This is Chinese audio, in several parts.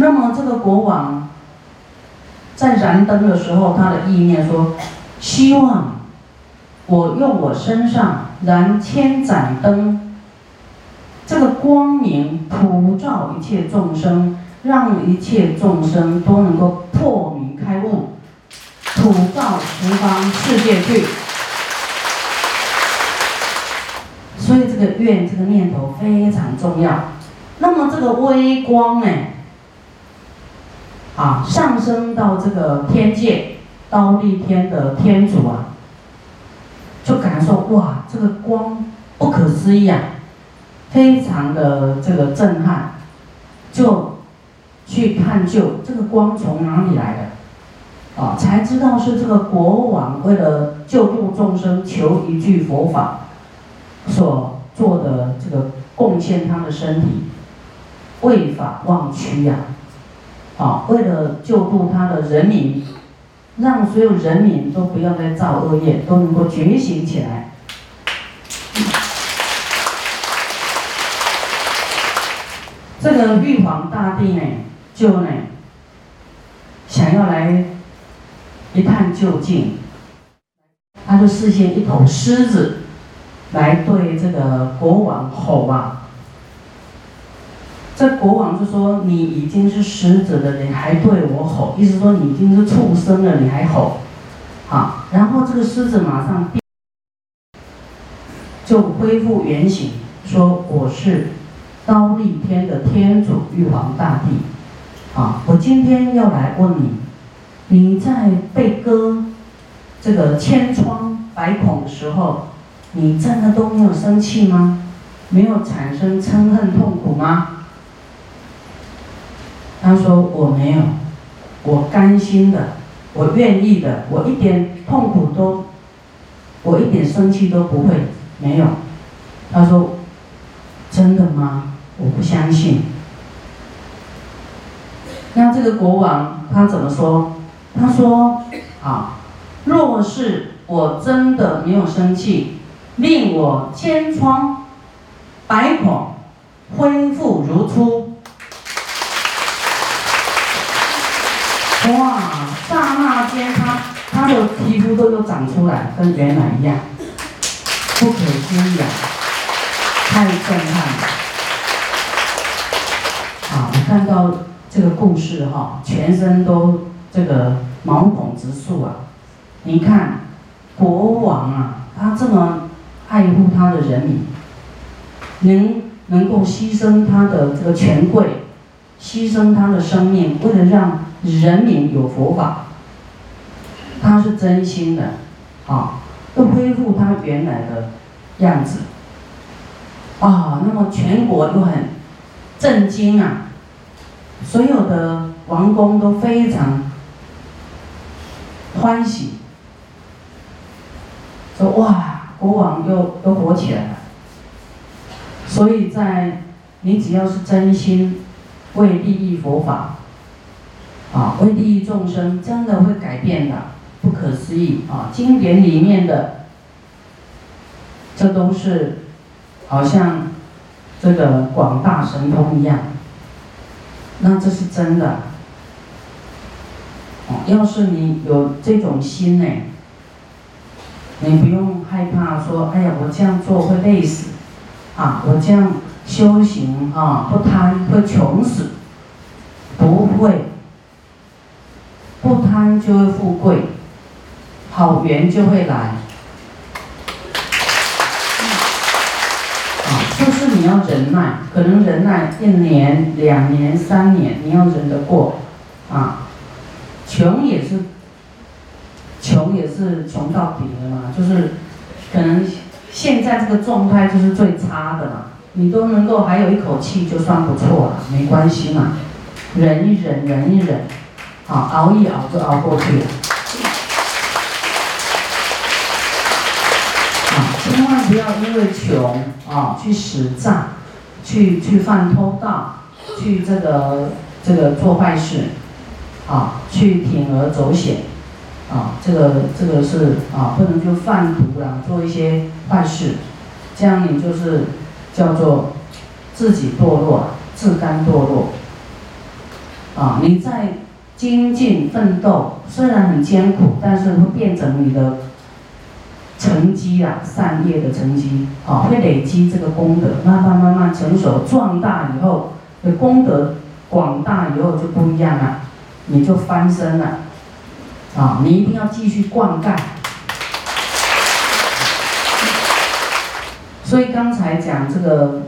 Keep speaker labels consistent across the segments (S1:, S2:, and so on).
S1: 那么这个国王在燃灯的时候，他的意念说：希望我用我身上燃千盏灯，这个光明普照一切众生，让一切众生都能够破迷开悟，普照十方世界去。所以这个愿这个念头非常重要。那么这个微光呢，啊，上升到这个天界，刀立天的天主啊，就感受哇，这个光不可思议啊，非常的这个震撼，就去探究这个光从哪里来的，啊，才知道是这个国王为了救度众生，求一句佛法。所做的这个贡献，他的身体为法忘躯呀，为了救度他的人民，让所有人民都不要再造恶业，都能够觉醒起来。这个玉皇大帝呢，就呢想要来一探究竟，他就示现一头狮子。来对这个国王吼啊！这国王就说：“你已经是狮子了，你，还对我吼，意思说你已经是畜生了，你还吼，啊。”然后这个狮子马上就恢复原形，说：“我是刀立天的天主玉皇大帝，啊，我今天要来问你，你在被割这个千疮百孔的时候。”你真的都没有生气吗？没有产生嗔恨痛苦吗？他说我没有，我甘心的，我愿意的，我一点痛苦都，我一点生气都不会，没有。他说，真的吗？我不相信。那这个国王他怎么说？他说啊，若是我真的没有生气。令我千疮百孔恢复如初，哇！刹那间，他他的皮肤都有长出来，跟原来一样，不可思议啊！太震撼了！啊，看到这个故事哈，全身都这个毛孔直竖啊！你看，国王啊，他这么。爱护他的人民，能能够牺牲他的这个权贵，牺牲他的生命，为了让人民有佛法，他是真心的，啊，都恢复他原来的样子，啊，那么全国都很震惊啊，所有的王公都非常欢喜，说哇。国王又又活起来了，所以在你只要是真心为利益佛法，啊，为利益众生，真的会改变的，不可思议啊！经典里面的，这都是好像这个广大神通一样，那这是真的。哦，要是你有这种心呢？你不用害怕说，哎呀，我这样做会累死，啊，我这样修行啊，不贪会穷死，不会，不贪就会富贵，好缘就会来，啊，就是你要忍耐，可能忍耐一年、两年、三年，你要忍得过，啊，穷也是。穷也是穷到底了嘛，就是可能现在这个状态就是最差的嘛，你都能够还有一口气就算不错了，没关系嘛，忍一忍，忍一忍，好，熬一熬就熬过去了。啊，千万不因为穷啊去使诈，去去犯偷盗，去这个这个做坏事，啊，去铤而走险。啊，这个这个是啊，不能就贩毒啦，做一些坏事，这样你就是叫做自己堕落，自甘堕落。啊，你在精进奋斗，虽然很艰苦，但是会变成你的成积啊，善业的成积，啊，会累积这个功德，慢慢慢慢成熟壮大以后，的功德广大以后就不一样了，你就翻身了，啊，你一定要继续灌溉。所以刚才讲这个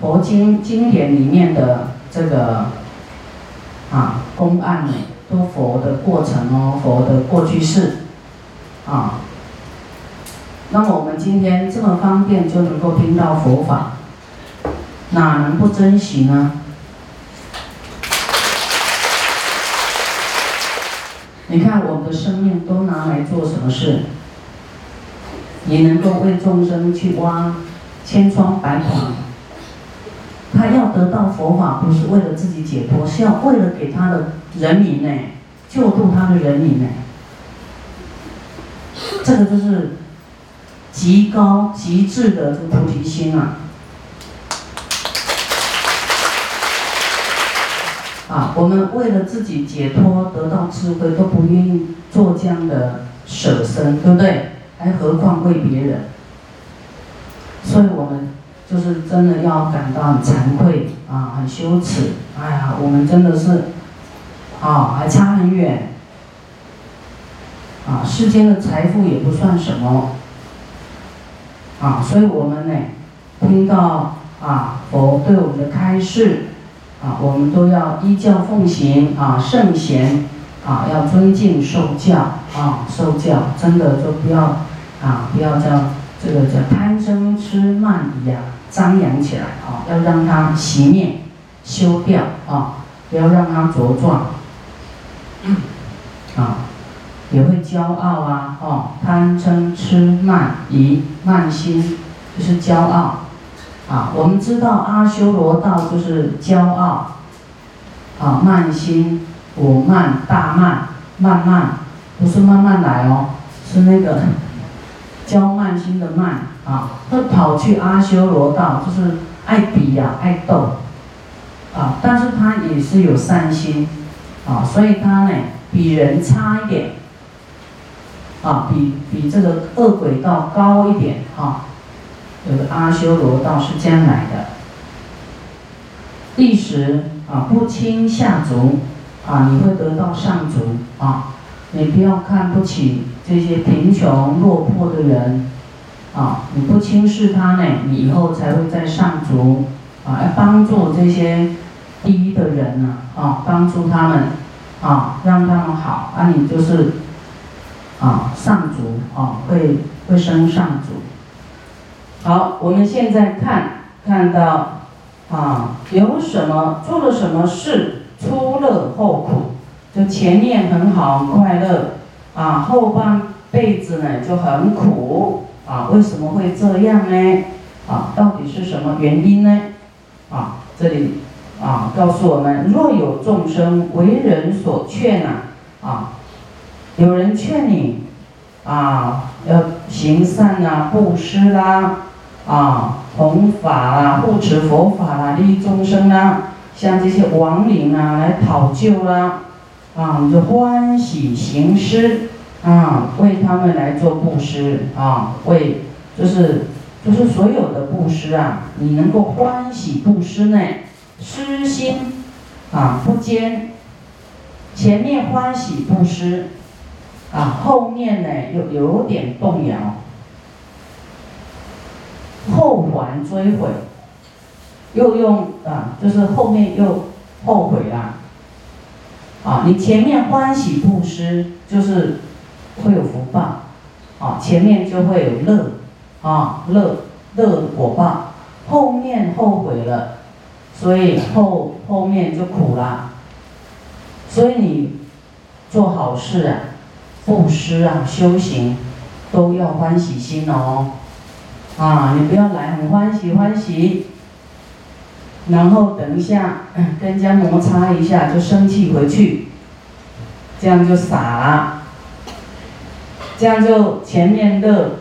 S1: 佛经经典里面的这个啊公案呢，都佛的过程哦，佛的过去式啊。那么我们今天这么方便就能够听到佛法，哪能不珍惜呢？你看我们的生命都拿来做什么事？你能够为众生去挖？千疮百孔，他要得到佛法，不是为了自己解脱，是要为了给他的人民呢，救度他的人民呢。这个就是极高极致的这个菩提心啊！啊，我们为了自己解脱得到智慧，都不愿意做这样的舍身，对不对？还何况为别人？所以我们就是真的要感到很惭愧啊，很羞耻。哎呀，我们真的是啊，还差很远啊，世间的财富也不算什么啊。所以我们呢，听到啊佛对我们的开示啊，我们都要依教奉行啊，圣贤啊要尊敬受教啊，受教真的就不要啊，不要叫。这个叫贪嗔痴慢疑啊，张扬起来啊，要让它熄灭、修掉啊，不要让它茁壮 啊，也会骄傲啊，哦，贪嗔痴慢疑，慢心就是骄傲啊。我们知道阿修罗道就是骄傲啊，慢心、我慢、大慢、慢慢，不是慢慢来哦，是那个。骄慢心的慢啊，会跑去阿修罗道，就是爱比呀，爱斗啊。但是他也是有善心啊，所以他呢比人差一点啊，比比这个恶鬼道高一点啊。有个阿修罗道是这样来的。第十啊，不轻下足啊，你会得到上足啊。你不要看不起这些贫穷落魄的人，啊，你不轻视他呢，你以后才会在上足，啊，要帮助这些低的人呢，啊，帮助他们，啊，让他们好，啊，你就是，啊，上足，啊，会会生上足。好，我们现在看看到，啊，有什么做了什么事，出乐后苦。就前面很好很快乐，啊，后半辈子呢就很苦，啊，为什么会这样呢？啊，到底是什么原因呢？啊，这里啊告诉我们，若有众生为人所劝呐，啊，有人劝你，啊，要行善呐，布施啦，啊，弘法啦，护持佛法啦，利益众生啦，像这些亡灵啊来讨救啦。啊，你就欢喜行施啊，为他们来做布施啊，为就是就是所有的布施啊，你能够欢喜布施呢，施心啊不坚，前面欢喜布施啊，后面呢又有点动摇，后还追悔，又用啊，就是后面又后悔啦。啊，你前面欢喜布施，就是会有福报，啊，前面就会有乐，啊，乐乐果报，后面后悔了，所以后后面就苦了。所以你做好事啊，布施啊，修行都要欢喜心哦，啊，你不要来很欢喜欢喜。然后等一下，跟人家摩擦一下就生气回去，这样就傻了，这样就前面乐，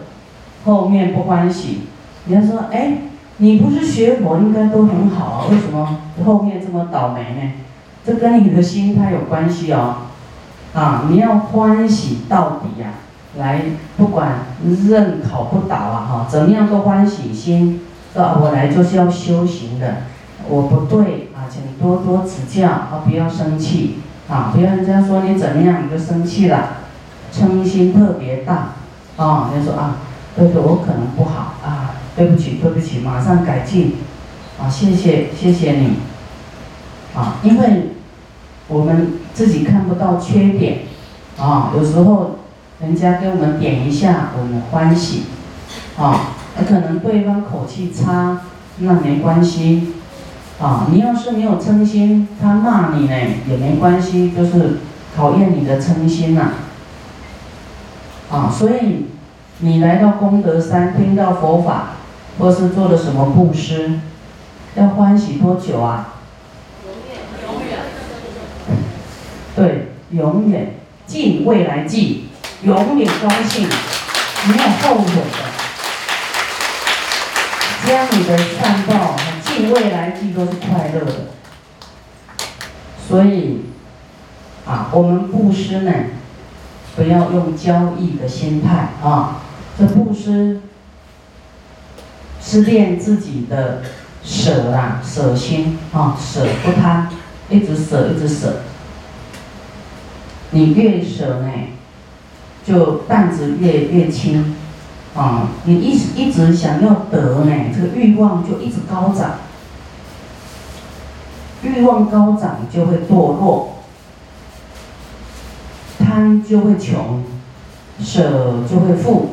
S1: 后面不欢喜。人家说，哎，你不是学佛应该都很好，为什么后面这么倒霉呢？这跟你的心态有关系哦。啊，你要欢喜到底呀，来，不管任考不倒啊，哈，怎么样都欢喜心。说，我来就是要修行的，我不对啊，请多多指教啊，不要生气啊，不要人家说你怎么样你就生气了，嗔心特别大啊，人家说啊，对对，我可能不好啊，对不起对不起，马上改进啊，谢谢谢谢你啊，因为我们自己看不到缺点啊，有时候人家给我们点一下，我们欢喜啊。可能对方口气差，那没关系，啊，你要是没有嗔心，他骂你呢也没关系，就是考验你的嗔心呐，啊，所以你来到功德山听到佛法，或是做了什么布施，要欢喜多久啊？永远，永远。对，永远，尽未来际，永远高兴，没有后悔的。将你的善报尽未来际都是快乐的，所以啊，我们布施呢，不要用交易的心态啊。这布施是练自己的舍啊，舍心啊，舍不贪，一直舍，一直舍。你越舍呢，就担子越越轻。啊，你一一直想要得呢，这个欲望就一直高涨，欲望高涨就会堕落，贪就会穷，舍就会富，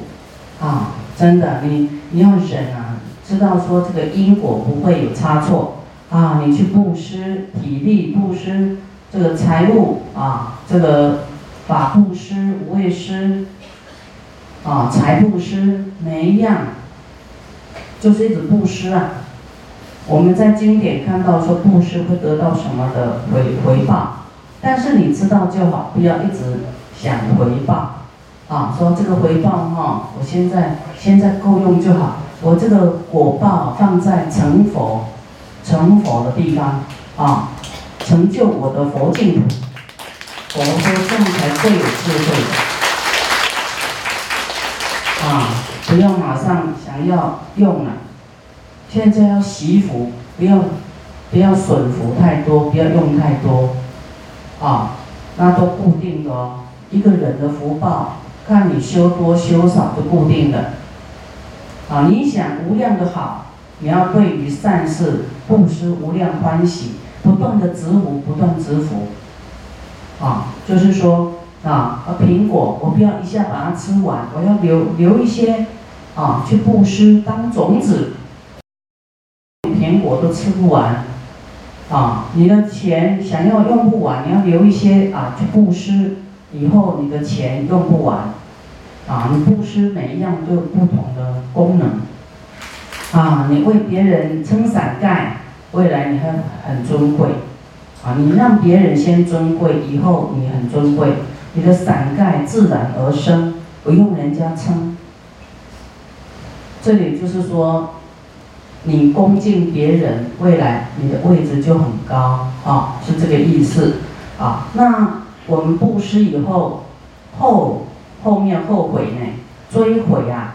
S1: 啊，真的，你你要忍啊，知道说这个因果不会有差错，啊，你去布施体力布施这个财务啊，这个法布施无畏施。啊，财布施每一样，就是一直布施啊。我们在经典看到说布施会得到什么的回回报，但是你知道就好，不要一直想回报。啊，说这个回报哈，我现在现在够用就好，我这个果报放在成佛成佛的地方啊，成就我的佛净土。我们说这样才最有智慧。啊，不要马上想要用了，现在要惜福，不要不要损福太多，不要用太多，啊，那都固定的哦。一个人的福报，看你修多修少就固定的。啊，你想无量的好，你要对于善事布施无量欢喜，不断的植福，不断植福。啊，就是说。啊，苹果我不要一下把它吃完，我要留留一些，啊，去布施当种子。苹果都吃不完，啊，你的钱想要用不完，你要留一些啊去布施，以后你的钱用不完，啊，你布施每一样都有不同的功能，啊，你为别人撑伞盖，未来你会很尊贵，啊，你让别人先尊贵，以后你很尊贵。你的伞盖自然而生，不用人家撑。这里就是说，你恭敬别人，未来你的位置就很高啊，是这个意思啊。那我们布施以后，后后面后悔呢？追悔啊，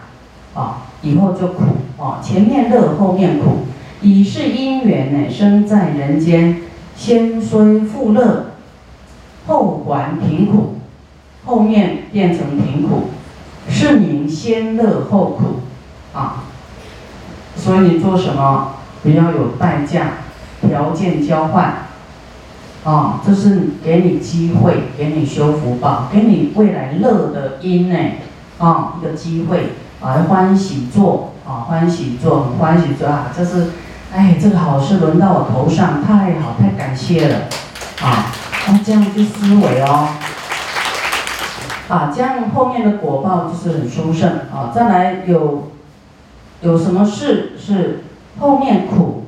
S1: 啊，以后就苦啊。前面乐，后面苦，已是因缘呢，生在人间，先虽富乐，后还贫苦。后面变成贫苦，是名先乐后苦，啊，所以你做什么不要有代价，条件交换，啊，这是给你机会，给你修福报，给你未来乐的因呢，啊，一个机会，啊，欢喜做，啊，欢喜做，欢喜做啊，这是，哎，这个好事轮到我头上，太好，太感谢了，啊，那这样去思维哦。啊，这样后面的果报就是很殊胜啊！再来有有什么事是后面苦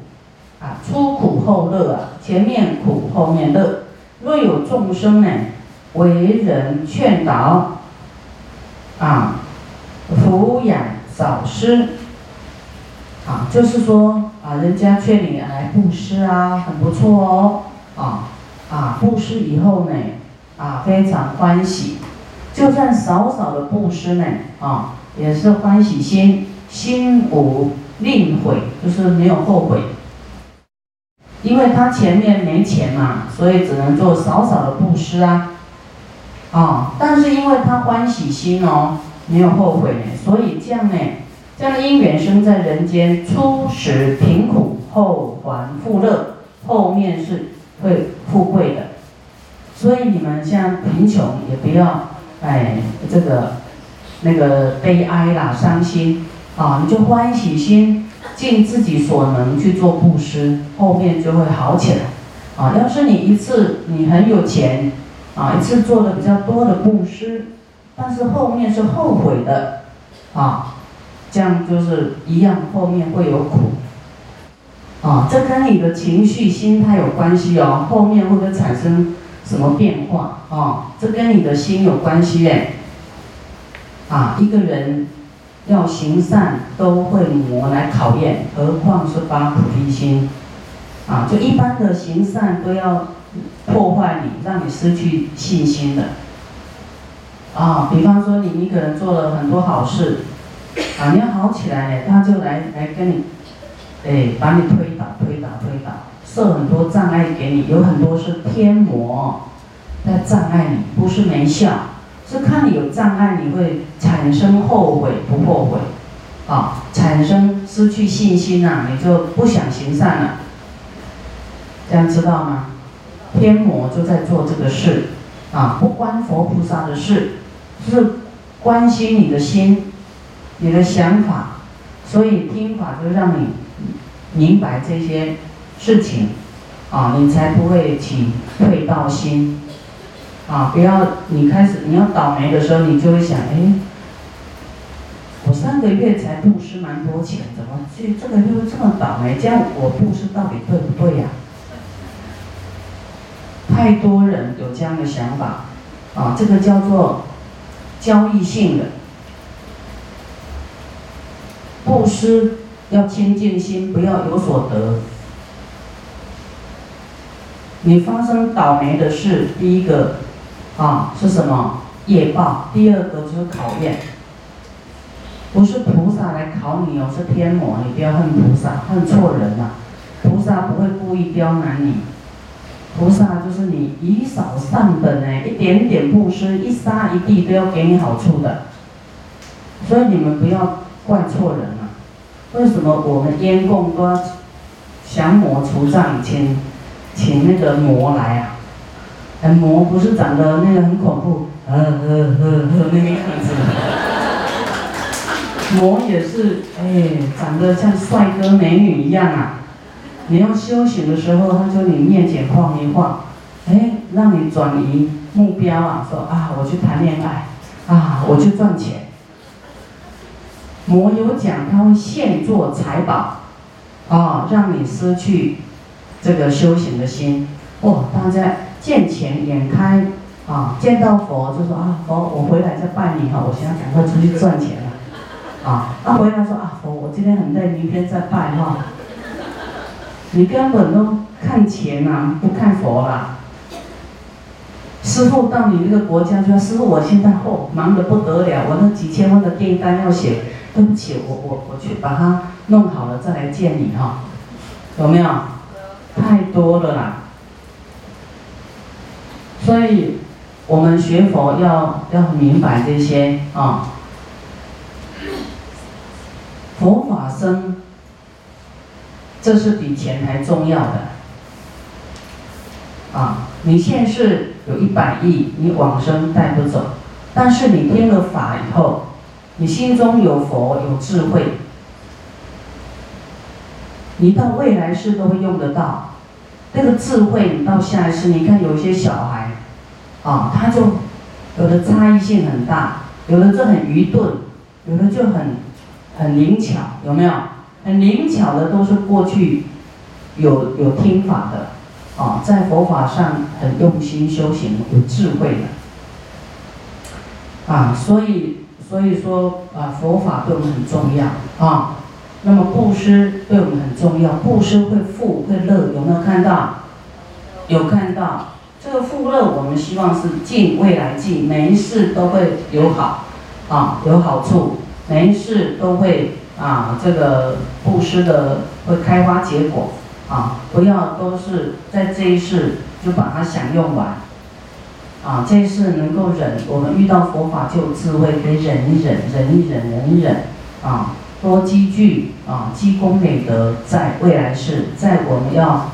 S1: 啊，出苦后乐啊，前面苦后面乐。若有众生呢，为人劝导啊，抚养早施啊，就是说啊，人家劝你来布施啊，很不错哦啊，啊，布施以后呢，啊，非常欢喜，就算少少的布施呢，啊，也是欢喜心，心无吝悔，就是没有后悔。因为他前面没钱嘛，所以只能做少少的布施啊，啊，但是因为他欢喜心哦，没有后悔呢，所以这样呢，这样的因缘生在人间，初时贫苦，后还富乐，后面是会富贵的，所以你们像贫穷也不要哎这个那个悲哀啦、伤心啊，你就欢喜心。尽自己所能去做布施，后面就会好起来。啊，要是你一次你很有钱，啊，一次做的比较多的布施，但是后面是后悔的，啊，这样就是一样，后面会有苦。啊，这跟你的情绪、心态有关系哦。后面会不会产生什么变化？啊，这跟你的心有关系耶。啊，一个人。要行善都会磨来考验，何况是发菩提心，啊，就一般的行善都要破坏你，让你失去信心的，啊，比方说你一个人做了很多好事，啊，你要好起来，他就来来跟你，哎，把你推倒推倒推倒，设很多障碍给你，有很多是天魔在障碍你，不是没效。是看你有障碍，你会产生后悔不后悔，啊，产生失去信心啊，你就不想行善了。这样知道吗？天魔就在做这个事，啊，不关佛菩萨的事，是关心你的心，你的想法，所以听法就让你明白这些事情，啊，你才不会起退道心。啊，不要你开始你要倒霉的时候，你就会想，哎，我上个月才布施蛮多钱，怎么这这个月这么倒霉？这样我布施到底对不对呀？太多人有这样的想法，啊，这个叫做交易性的布施，要清净心，不要有所得。你发生倒霉的事，第一个。啊，是什么业报？第二个就是考验，不是菩萨来考你哦，是天魔。你不要恨菩萨，恨错人了。菩萨不会故意刁难你，菩萨就是你以少善本哎，一点点布施，一沙一地都要给你好处的。所以你们不要怪错人。为什么我们烟供都要降魔除障，请请那个魔来啊？哎魔不是长得那个很恐怖，呃呃呃呃那个样子。魔也是，哎，长得像帅哥美女一样啊。你要修行的时候，他就你面前晃一晃，哎，让你转移目标啊，说啊，我去谈恋爱，啊，我去赚钱。魔有讲，他会现做财宝，啊，让你失去这个修行的心。哦，大家。见钱眼开啊，见到佛就说啊佛，我回来再拜你哈，我现在赶快出去赚钱了，啊，他回来说啊佛，我今天很累，明天再拜哈。你根本都看钱呐，不看佛啦。师傅到你那个国家说，师傅我现在哦忙得不得了，我那几千万的订单要写，对不起，我我我去把它弄好了再来见你哈，有没有？太多了啦。所以，我们学佛要要明白这些啊，佛法生，这是比钱还重要的。啊，你现世有一百亿，你往生带不走，但是你听了法以后，你心中有佛有智慧，你到未来世都会用得到。那个智慧，你到下一世，你看有些小孩。啊，他就有的差异性很大，有的就很愚钝，有的就很很灵巧，有没有？很灵巧的都是过去有有听法的，啊，在佛法上很用心修行，有智慧的，啊，所以所以说啊，佛法对我们很重要啊。那么布施对我们很重要，布施会富会乐，有没有看到？有看到。这个富乐我们希望是尽未来尽，每一世都会有好，啊有好处，每一世都会啊这个布施的会开花结果，啊不要都是在这一世就把它享用完，啊这一世能够忍，我们遇到佛法就有智慧，可以忍一忍，忍一忍，忍一忍，啊多积聚啊积功累德，在未来世，在我们要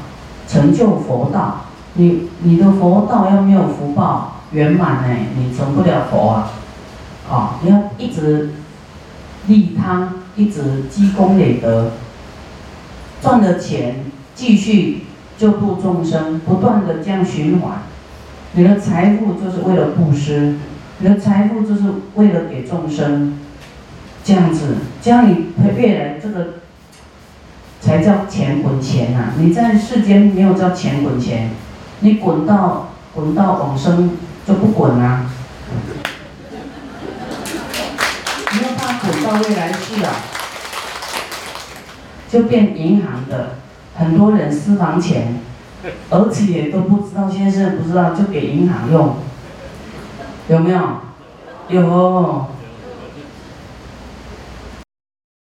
S1: 成就佛道。你你的佛道要没有福报圆满呢，你成不了佛啊！啊，你要一直利他，一直积功累德，赚了钱继续救度众生，不断的这样循环。你的财富就是为了布施，你的财富就是为了给众生，这样子，这样你越来这个才叫钱滚钱呐！你在世间没有叫钱滚钱。你滚到滚到往生就不滚啊！你要怕滚到未来世啊，就变银行的，很多人私房钱，而且都不知道，先生不知道，就给银行用，有没有？有。